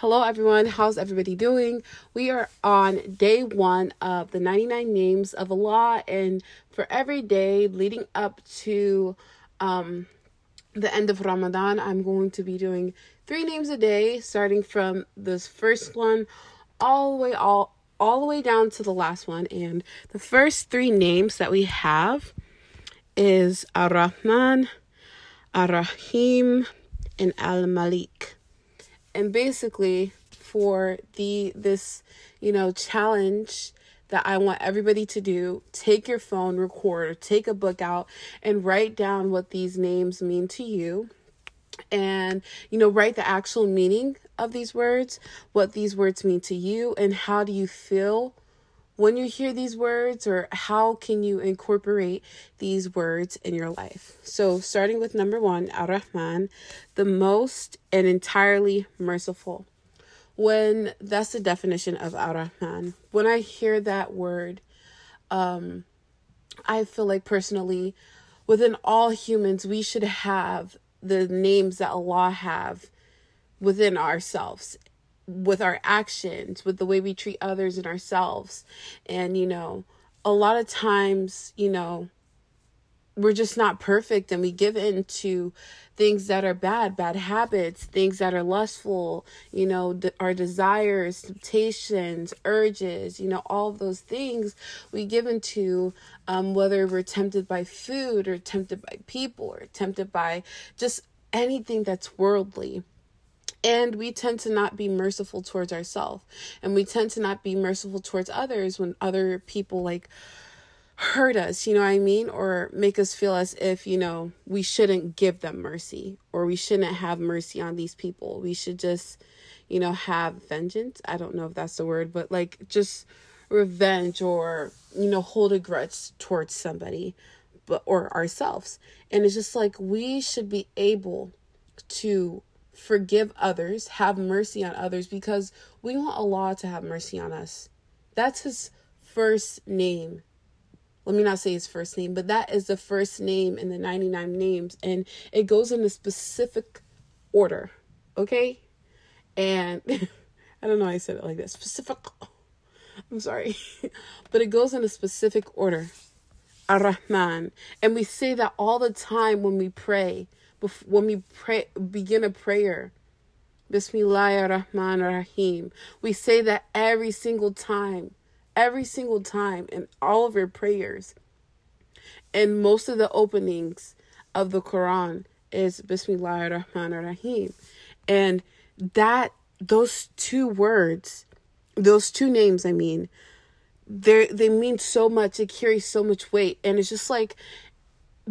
Hello, everyone. How's everybody doing? We are on day one of the 99 names of Allah, and for every day leading up to um, the end of Ramadan, I'm going to be doing three names a day, starting from this first one all the way all all the way down to the last one. And the first three names that we have is Ar-Rahman, Ar-Rahim, and Al-Malik and basically for the this you know challenge that I want everybody to do take your phone record or take a book out and write down what these names mean to you. And you know write the actual meaning of these words what these words mean to you and how do you feel when you hear these words or how can you incorporate these words in your life? So starting with number one ar-rahman the most and entirely merciful. When that's the definition of ar-rahman. When i hear that word um i feel like personally within all humans we should have the names that allah have within ourselves with our actions, with the way we treat others and ourselves. And, you know, a lot of times, you know, we're just not perfect and we give in to things that are bad, bad habits, things that are lustful, you know, our desires, temptations, urges, you know, all those things we give into um, whether we're tempted by food or tempted by people or tempted by just anything that's worldly and we tend to not be merciful towards ourselves and we tend to not be merciful towards others when other people like hurt us you know what i mean? Or make us feel as if you know we shouldn't give them mercy or we shouldn't have mercy on these people. We should just you know have vengeance. I don't know if that's the word but like just revenge or you know hold a grudge towards somebody but or ourselves. And it's just like we should be able to forgive others, have mercy on others because we want Allah to have mercy on us. That's his first name. Let me not say his first name, but that is the first name in the 99 names and it goes in a specific order, okay? And I don't know I said it like that. Specific I'm sorry. but it goes in a specific order. Ar-Rahman. And we say that all the time when we pray when we pray, begin a prayer. Bismillah ar-Rahman ar-Rahim. We say that every single time, every single time in all of our prayers. And most of the openings of the Quran is Bismillah ar-Rahman ar-Rahim. And that, those two words, those two names, I mean, they they mean so much. It carries so much weight. And it's just like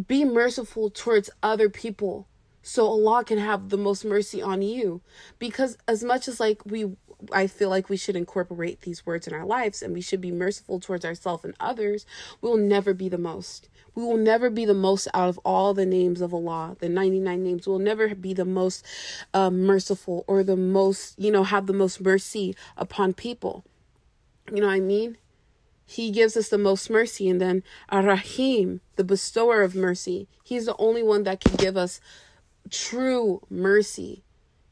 be merciful towards other people so Allah can have the most mercy on you because as much as like we I feel like we should incorporate these words in our lives and we should be merciful towards ourselves and others, we will never be the most. We will never be the most out of all the names of Allah, the 99 names. We'll never be the most uh, merciful or the most, you know, have the most mercy upon people. You know what I mean? He gives us the most mercy. And then Ar-Rahim, the bestower of mercy, he's the only one that can give us true mercy.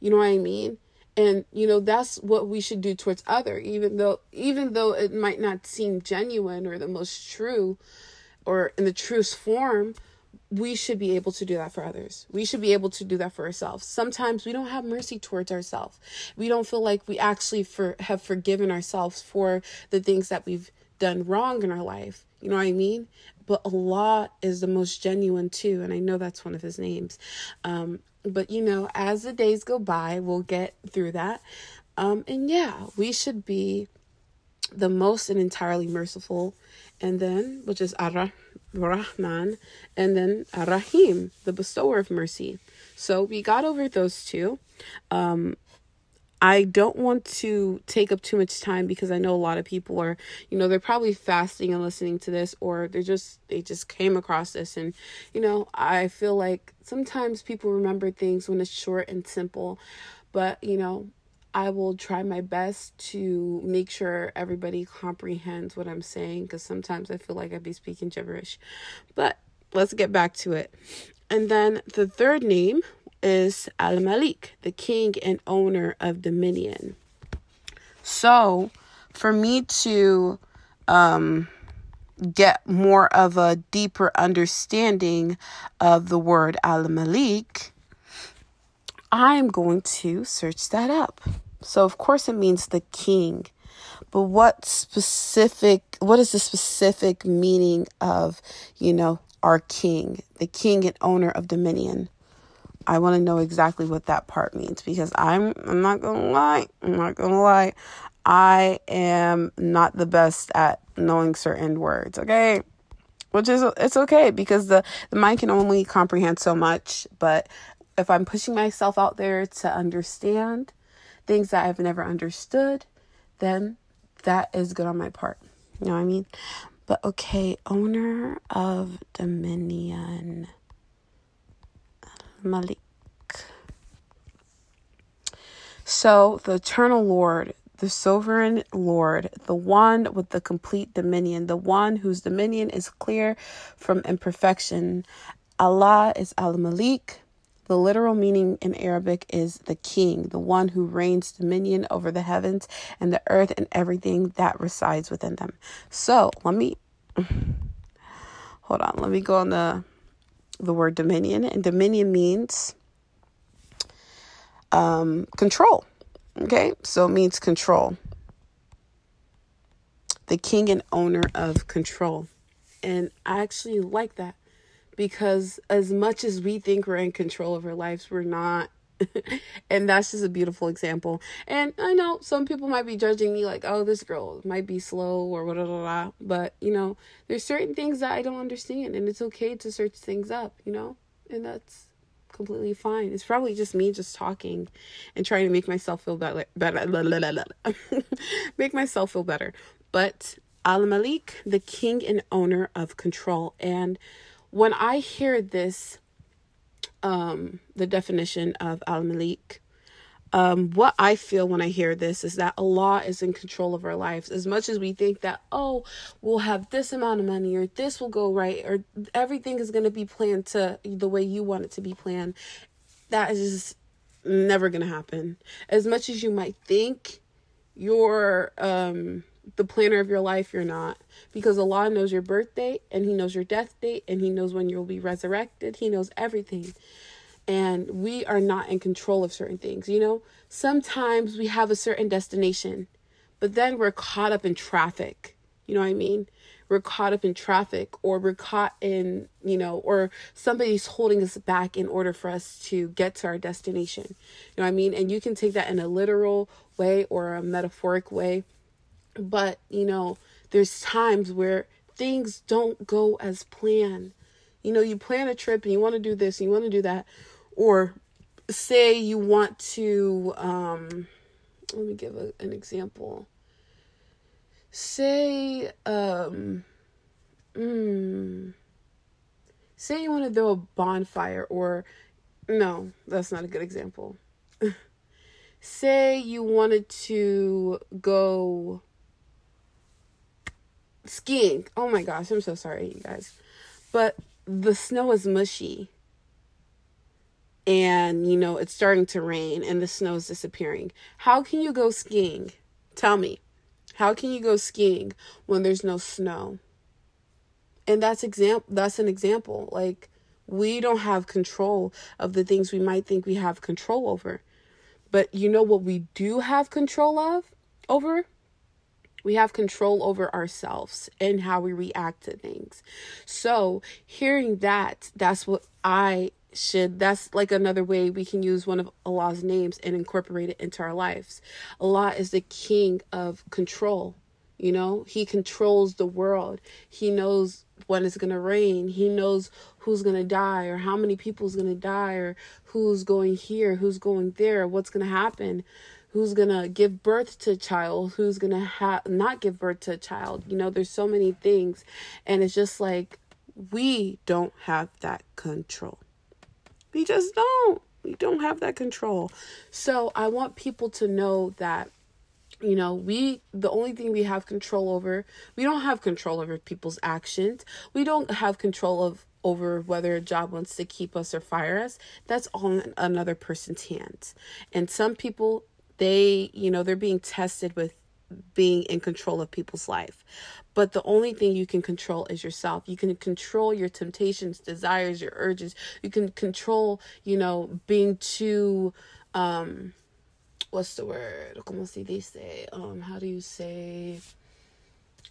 You know what I mean? And you know that's what we should do towards other even though even though it might not seem genuine or the most true or in the truest form, we should be able to do that for others. We should be able to do that for ourselves. Sometimes we don't have mercy towards ourselves. We don't feel like we actually for have forgiven ourselves for the things that we've done wrong in our life. You know what I mean? But Allah is the most genuine too, and I know that's one of his names. Um, but you know, as the days go by, we'll get through that. Um, and yeah, we should be the most and entirely merciful, and then which is Ar-Rahman, and then Ar-Rahim, the bestower of mercy. So we got over those two. Um, I don't want to take up too much time because I know a lot of people are, you know, they're probably fasting and listening to this or they're just they just came across this and you know, I feel like sometimes people remember things when it's short and simple, but you know, I will try my best to make sure everybody comprehends what I'm saying because sometimes I feel like I'd be speaking gibberish. But let's get back to it. And then the third name is Al Malik, the king and owner of dominion. So, for me to um, get more of a deeper understanding of the word Al Malik, I'm going to search that up. So, of course, it means the king. But what specific, what is the specific meaning of, you know, our king, the king and owner of dominion? I want to know exactly what that part means because I'm I'm not going to lie. I'm not going to lie. I am not the best at knowing certain words, okay? Which is it's okay because the the mind can only comprehend so much, but if I'm pushing myself out there to understand things that I've never understood, then that is good on my part. You know what I mean? But okay, owner of dominion. Malik. So, the eternal Lord, the sovereign Lord, the one with the complete dominion, the one whose dominion is clear from imperfection. Allah is Al Malik. The literal meaning in Arabic is the king, the one who reigns dominion over the heavens and the earth and everything that resides within them. So, let me hold on, let me go on the the word dominion. And dominion means um, control. Okay, so it means control. The king and owner of control. And I actually like that because as much as we think we're in control of our lives, we're not. and that's just a beautiful example. And I know some people might be judging me like, oh, this girl might be slow or whatever. But, you know, there's certain things that I don't understand. And it's okay to search things up, you know? And that's completely fine. It's probably just me just talking and trying to make myself feel better. better make myself feel better. But Al Malik, the king and owner of control. And when I hear this, um, the definition of Al Malik, um, what I feel when I hear this is that Allah is in control of our lives. As much as we think that, oh, we'll have this amount of money or this will go right or everything is going to be planned to the way you want it to be planned, that is never going to happen. As much as you might think you're um, the planner of your life, you're not. Because Allah knows your birth date and He knows your death date and He knows when you'll be resurrected. He knows everything and we are not in control of certain things. You know, sometimes we have a certain destination, but then we're caught up in traffic. You know what I mean? We're caught up in traffic, or we're caught in, you know, or somebody's holding us back in order for us to get to our destination. You know what I mean? And you can take that in a literal way or a metaphoric way. But, you know, there's times where things don't go as planned. You know, you plan a trip and you want to do this and you want to do that. Or say you want to um let me give a, an example. Say um mm, say you want to throw a bonfire or no that's not a good example. Say you wanted to go skiing oh my gosh i'm so sorry you guys but the snow is mushy and you know it's starting to rain and the snow's disappearing. How can you go skiing? Tell me. How can you go skiing when there's no snow? And that's example that's an example. Like we don't have control of the things we might think we have control over. But you know what we do have control of over? We have control over ourselves and how we react to things. So, hearing that, that's what I should that's like another way we can use one of Allah's names and incorporate it into our lives. Allah is the king of control. You know, he controls the world. He knows when it's going to rain. He knows who's going to die or how many people's going to die or who's going here, who's going there, what's going to happen, who's going to give birth to a child, who's going to have not give birth to a child. You know, there's so many things and it's just like we don't have that control. We just don't. We don't have that control. So I want people to know that you know we the only thing we have control over we don't have control over people's actions we don't have control of over whether a job wants to keep us or fire us, that's all in another person's hands. And some people, they, you know, they're being tested with being in control of people's life. But the only thing you can control is yourself. You can control your temptations, desires, your urges. You can control, you know, being too um what's the word? Como se dice? Um how do you say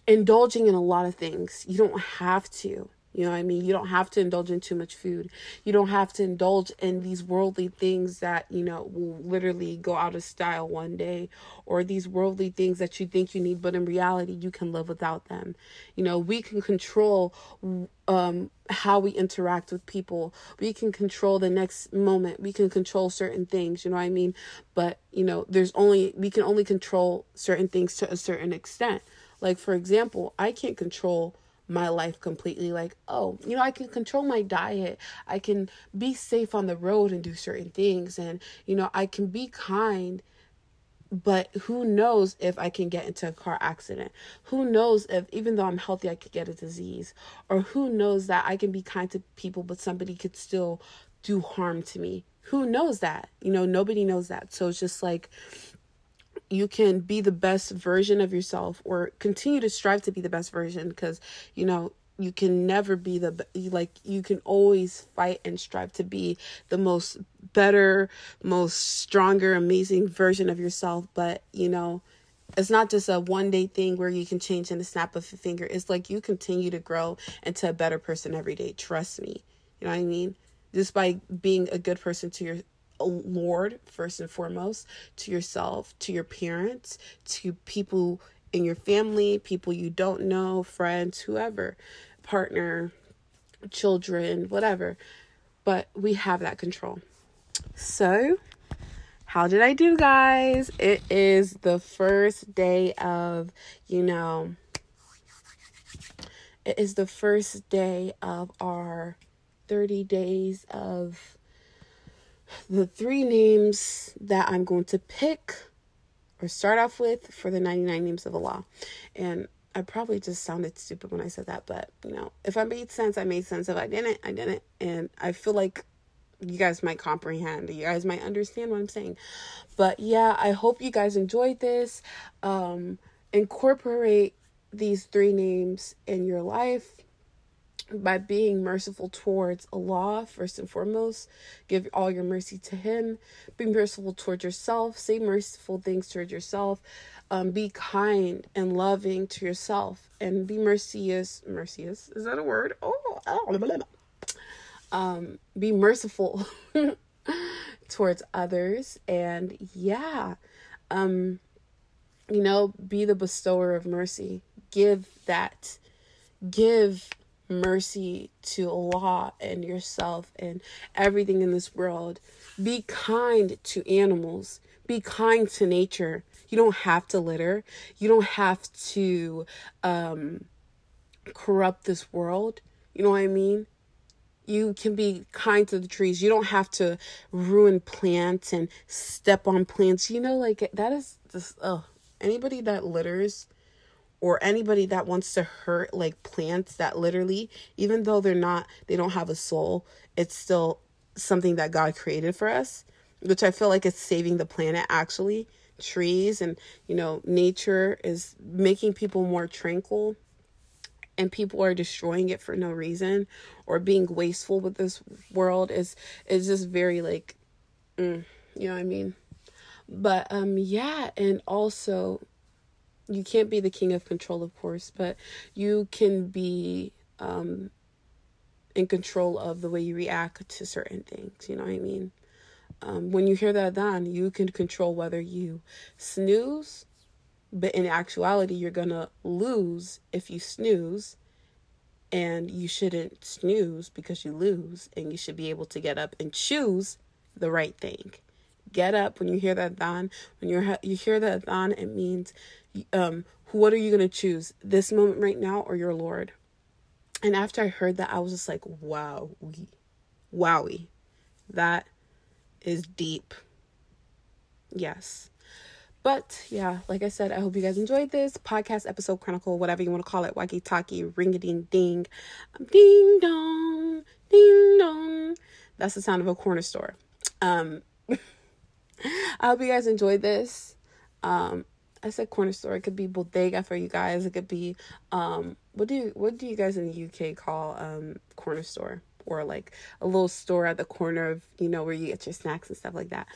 indulging in a lot of things. You don't have to. You know what I mean? You don't have to indulge in too much food. You don't have to indulge in these worldly things that, you know, will literally go out of style one day or these worldly things that you think you need, but in reality, you can live without them. You know, we can control um, how we interact with people. We can control the next moment. We can control certain things, you know what I mean? But, you know, there's only, we can only control certain things to a certain extent. Like, for example, I can't control my life completely like oh you know i can control my diet. I can be safe on the road and do certain things and you know i can be kind but who knows if i can get into a car accident? Who knows if even though i'm healthy i could get a disease? Or who knows that i can be kind to people but somebody could still do harm to me? Who knows that? You know nobody knows that. So it's just like you can be the best version of yourself or continue to strive to be the best version because you know you can never be the like you can always fight and strive to be the most better most stronger amazing version of yourself. But you know it's not just a one day thing where you can change in the snap of a finger. It's like you continue to grow into a better person every day. Trust me. You know what i mean? Just by being a good person to your Lord, first and foremost, to yourself, to your parents, to people in your family, people you don't know, friends, whoever, partner, children, whatever. But we have that control. So, how did I do, guys? It is the first day of, you know, it is the first day of our 30 days of the three names that I'm going to pick or start off with for the 99 names of Allah. And I probably just sounded stupid when I said that, but you know, if I made sense, I made sense. If I didn't, I didn't. And I feel like you guys might comprehend, you guys might understand what I'm saying. But yeah, I hope you guys enjoyed this. Um, incorporate these three names in your life by being merciful towards Allah, first and foremost. Give all your mercy to Him. Be merciful towards yourself. Say merciful things towards yourself. Um, be kind and loving to yourself. And be mercious. Mercious? Is that a word? Oh, um, be merciful towards others. And yeah, um, you know, be the bestower of mercy. Give that. Give mercy to Allah and yourself and everything in this world. Be kind to animals. Be kind to nature. You don't have to litter. You don't have to um, corrupt this world. You know what I mean? You can be kind to the trees. You don't have to ruin plants and step on plants. You know, like that is just, oh, anybody that litters or anybody that wants to hurt like plants that literally even though they're not they don't have a soul it's still something that god created for us which i feel like is saving the planet actually. Trees and you know nature is making people more tranquil and people are destroying it for no reason or being wasteful with this world is is just very like mm, you know what i mean? But um yeah and also you can't be the king of control, of course, but you can be um, in control of the way you react to certain things. You know what I mean? Um, when you hear that adhan, you can control whether you snooze, but in actuality, you're gonna lose if you snooze, and you shouldn't snooze because you lose, and you should be able to get up and choose the right thing. Get up when you hear that adhan. When you you hear that adhan, it means um, what are you going to choose this moment right now or your Lord? And after I heard that, I was just like, wow, wowie, that is deep. Yes. but yeah, like I said, I hope you guys enjoyed this podcast episode chronicle, whatever you want to call it, wacky talkie, ring a ding ding, ding dong, ding dong. That's the sound of a corner store. Um, I hope you guys enjoyed this. Um, I said corner store. It could be bodega for you guys. It could be um, what do you what do you guys in the UK call um corner store? or like a little store at the corner of you know where you get your snacks and stuff like that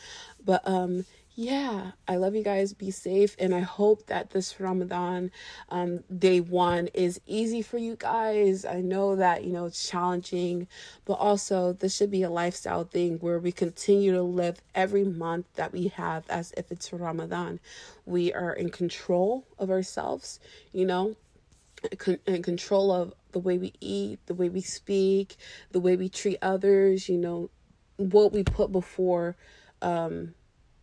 but um yeah, I love you guys. Be safe. And I hope that this Ramadan um, day one is easy for you guys. I know that, you know, it's challenging, but also this should be a lifestyle thing where we continue to live every month that we have as if it's Ramadan. We are in control of ourselves, you know, in control of the way we eat, the way we speak, the way we treat others, you know, what we put before um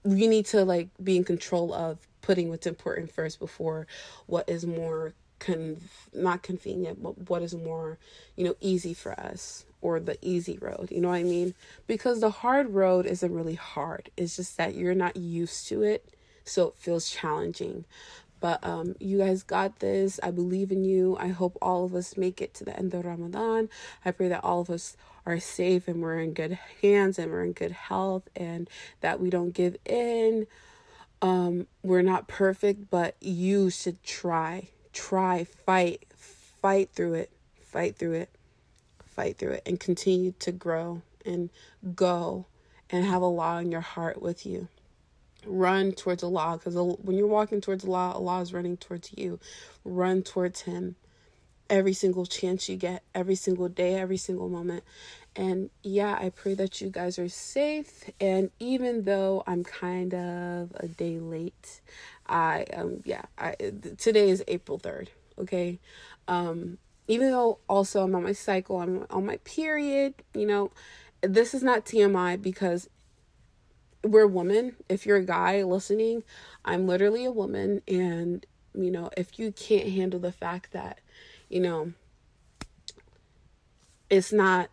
we need to like be in control of putting what's important first before what is more con not convenient but what is more you know easy for us or the easy road you know what i mean because the hard road isn't really hard it's just that you're not used to it so it feels challenging but um, you guys got this. I believe in you. I hope all of us make it to the end of Ramadan. I pray that all of us are safe and we're in good hands and we're in good health and that we don't give in. Um, we're not perfect, but you should try. Try, fight, fight through it, fight through it, fight through it, and continue to grow and go and have Allah in your heart with you run towards Allah because when you're walking towards Allah, Allah is running towards you. Run towards Him every single chance you get, every single day, every single moment. And yeah, I pray that you guys are safe. And even though I'm kind of a day late, I um yeah, I today is April 3rd, okay? Um even though also I'm on my cycle, I'm on my period, you know, this is not TMI because we're women. If you're a guy listening, I'm literally a woman. And, you know, if you can't handle the fact that, you know, it's not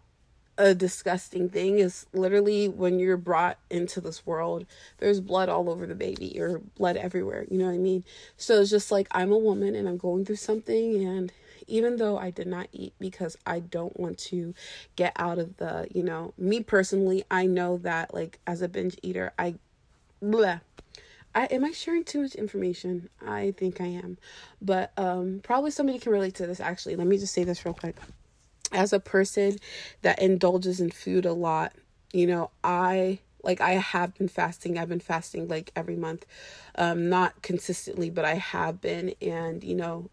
a disgusting thing It's literally when you're brought into this world there's blood all over the baby or blood everywhere you know what i mean so it's just like i'm a woman and i'm going through something and even though I did not eat because I don't want to get out of the, you know, me personally, I know that like as a binge eater, I blah. I am I sharing too much information? I think I am. But um probably somebody can relate to this actually. Let me just say this real quick. As a person that indulges in food a lot, you know, I like I have been fasting. I've been fasting like every month. Um not consistently, but I have been and you know,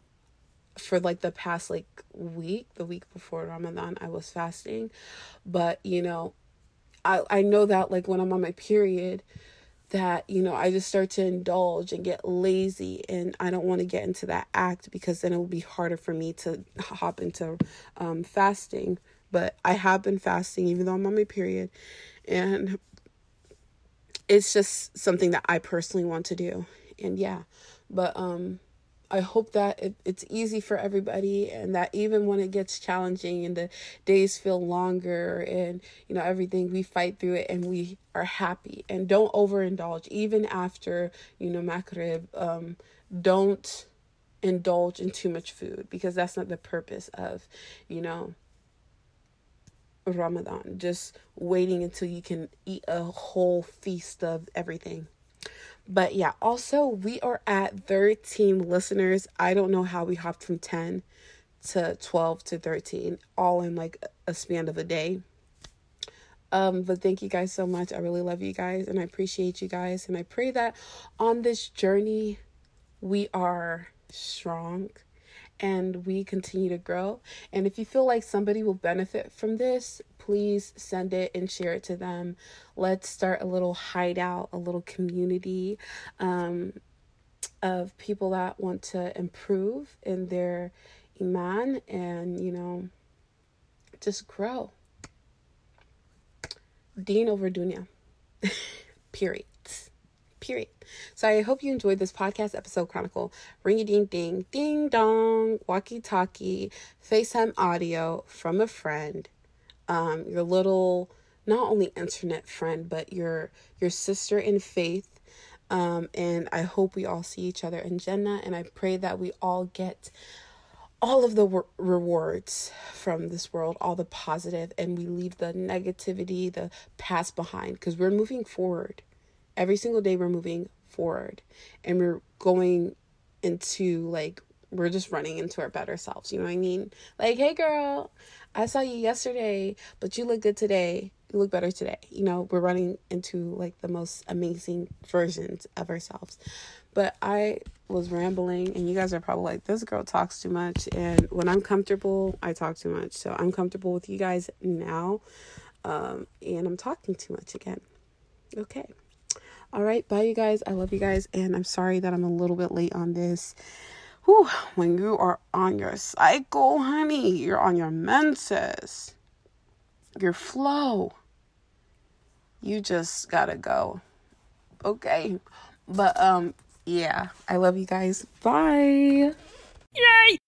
for like the past like week, the week before Ramadan, I was fasting. But, you know, I I know that like when I'm on my period that, you know, I just start to indulge and get lazy and I don't want to get into that act because then it will be harder for me to hop into um fasting. But I have been fasting even though I'm on my period and it's just something that I personally want to do. And yeah, but um I hope that it, it's easy for everybody and that even when it gets challenging and the days feel longer and you know everything we fight through it and we are happy. And don't overindulge. Even after you know Maghrib um don't indulge in too much food because that's not the purpose of you know Ramadan. Just waiting until you can eat a whole feast of everything but yeah, also we are at 13 listeners. I don't know how we hopped from 10 to 12 to 13 all in like a span of a day. Um, but thank you guys so much. I really love you guys and I appreciate you guys. And I pray that on this journey we are strong and we continue to grow. And if you feel like somebody will benefit from this, please send it and share it to them. Let's start a little hideout, a little community um, of people that want to improve in their iman and, you know, just grow. Deen over dunya. Period. Period. So I hope you enjoyed this podcast episode chronicle. Ring a ding ding, ding dong, walkie talkie, FaceTime audio from a friend um, your little not only internet friend but your your sister in faith Um, and I hope we all see each other in Jannah. And I pray that we all get all of the w- rewards from this world, all the positive, and we leave the negativity, the past behind because we're moving forward. Every single day, we're moving forward and we're going into like, we're just running into our better selves. You know what I mean? Like, hey, girl, I saw you yesterday, but you look good today. You look better today. You know, we're running into like the most amazing versions of ourselves. But I was rambling, and you guys are probably like, this girl talks too much. And when I'm comfortable, I talk too much. So I'm comfortable with you guys now. Um, and I'm talking too much again. Okay. All right. Bye, you guys. I love you guys. And I'm sorry that I'm a little bit late on this. Whew, when you are on your cycle, honey, you're on your menses, your flow. You just gotta go. Okay. But um yeah, I love you guys. Bye. Yay!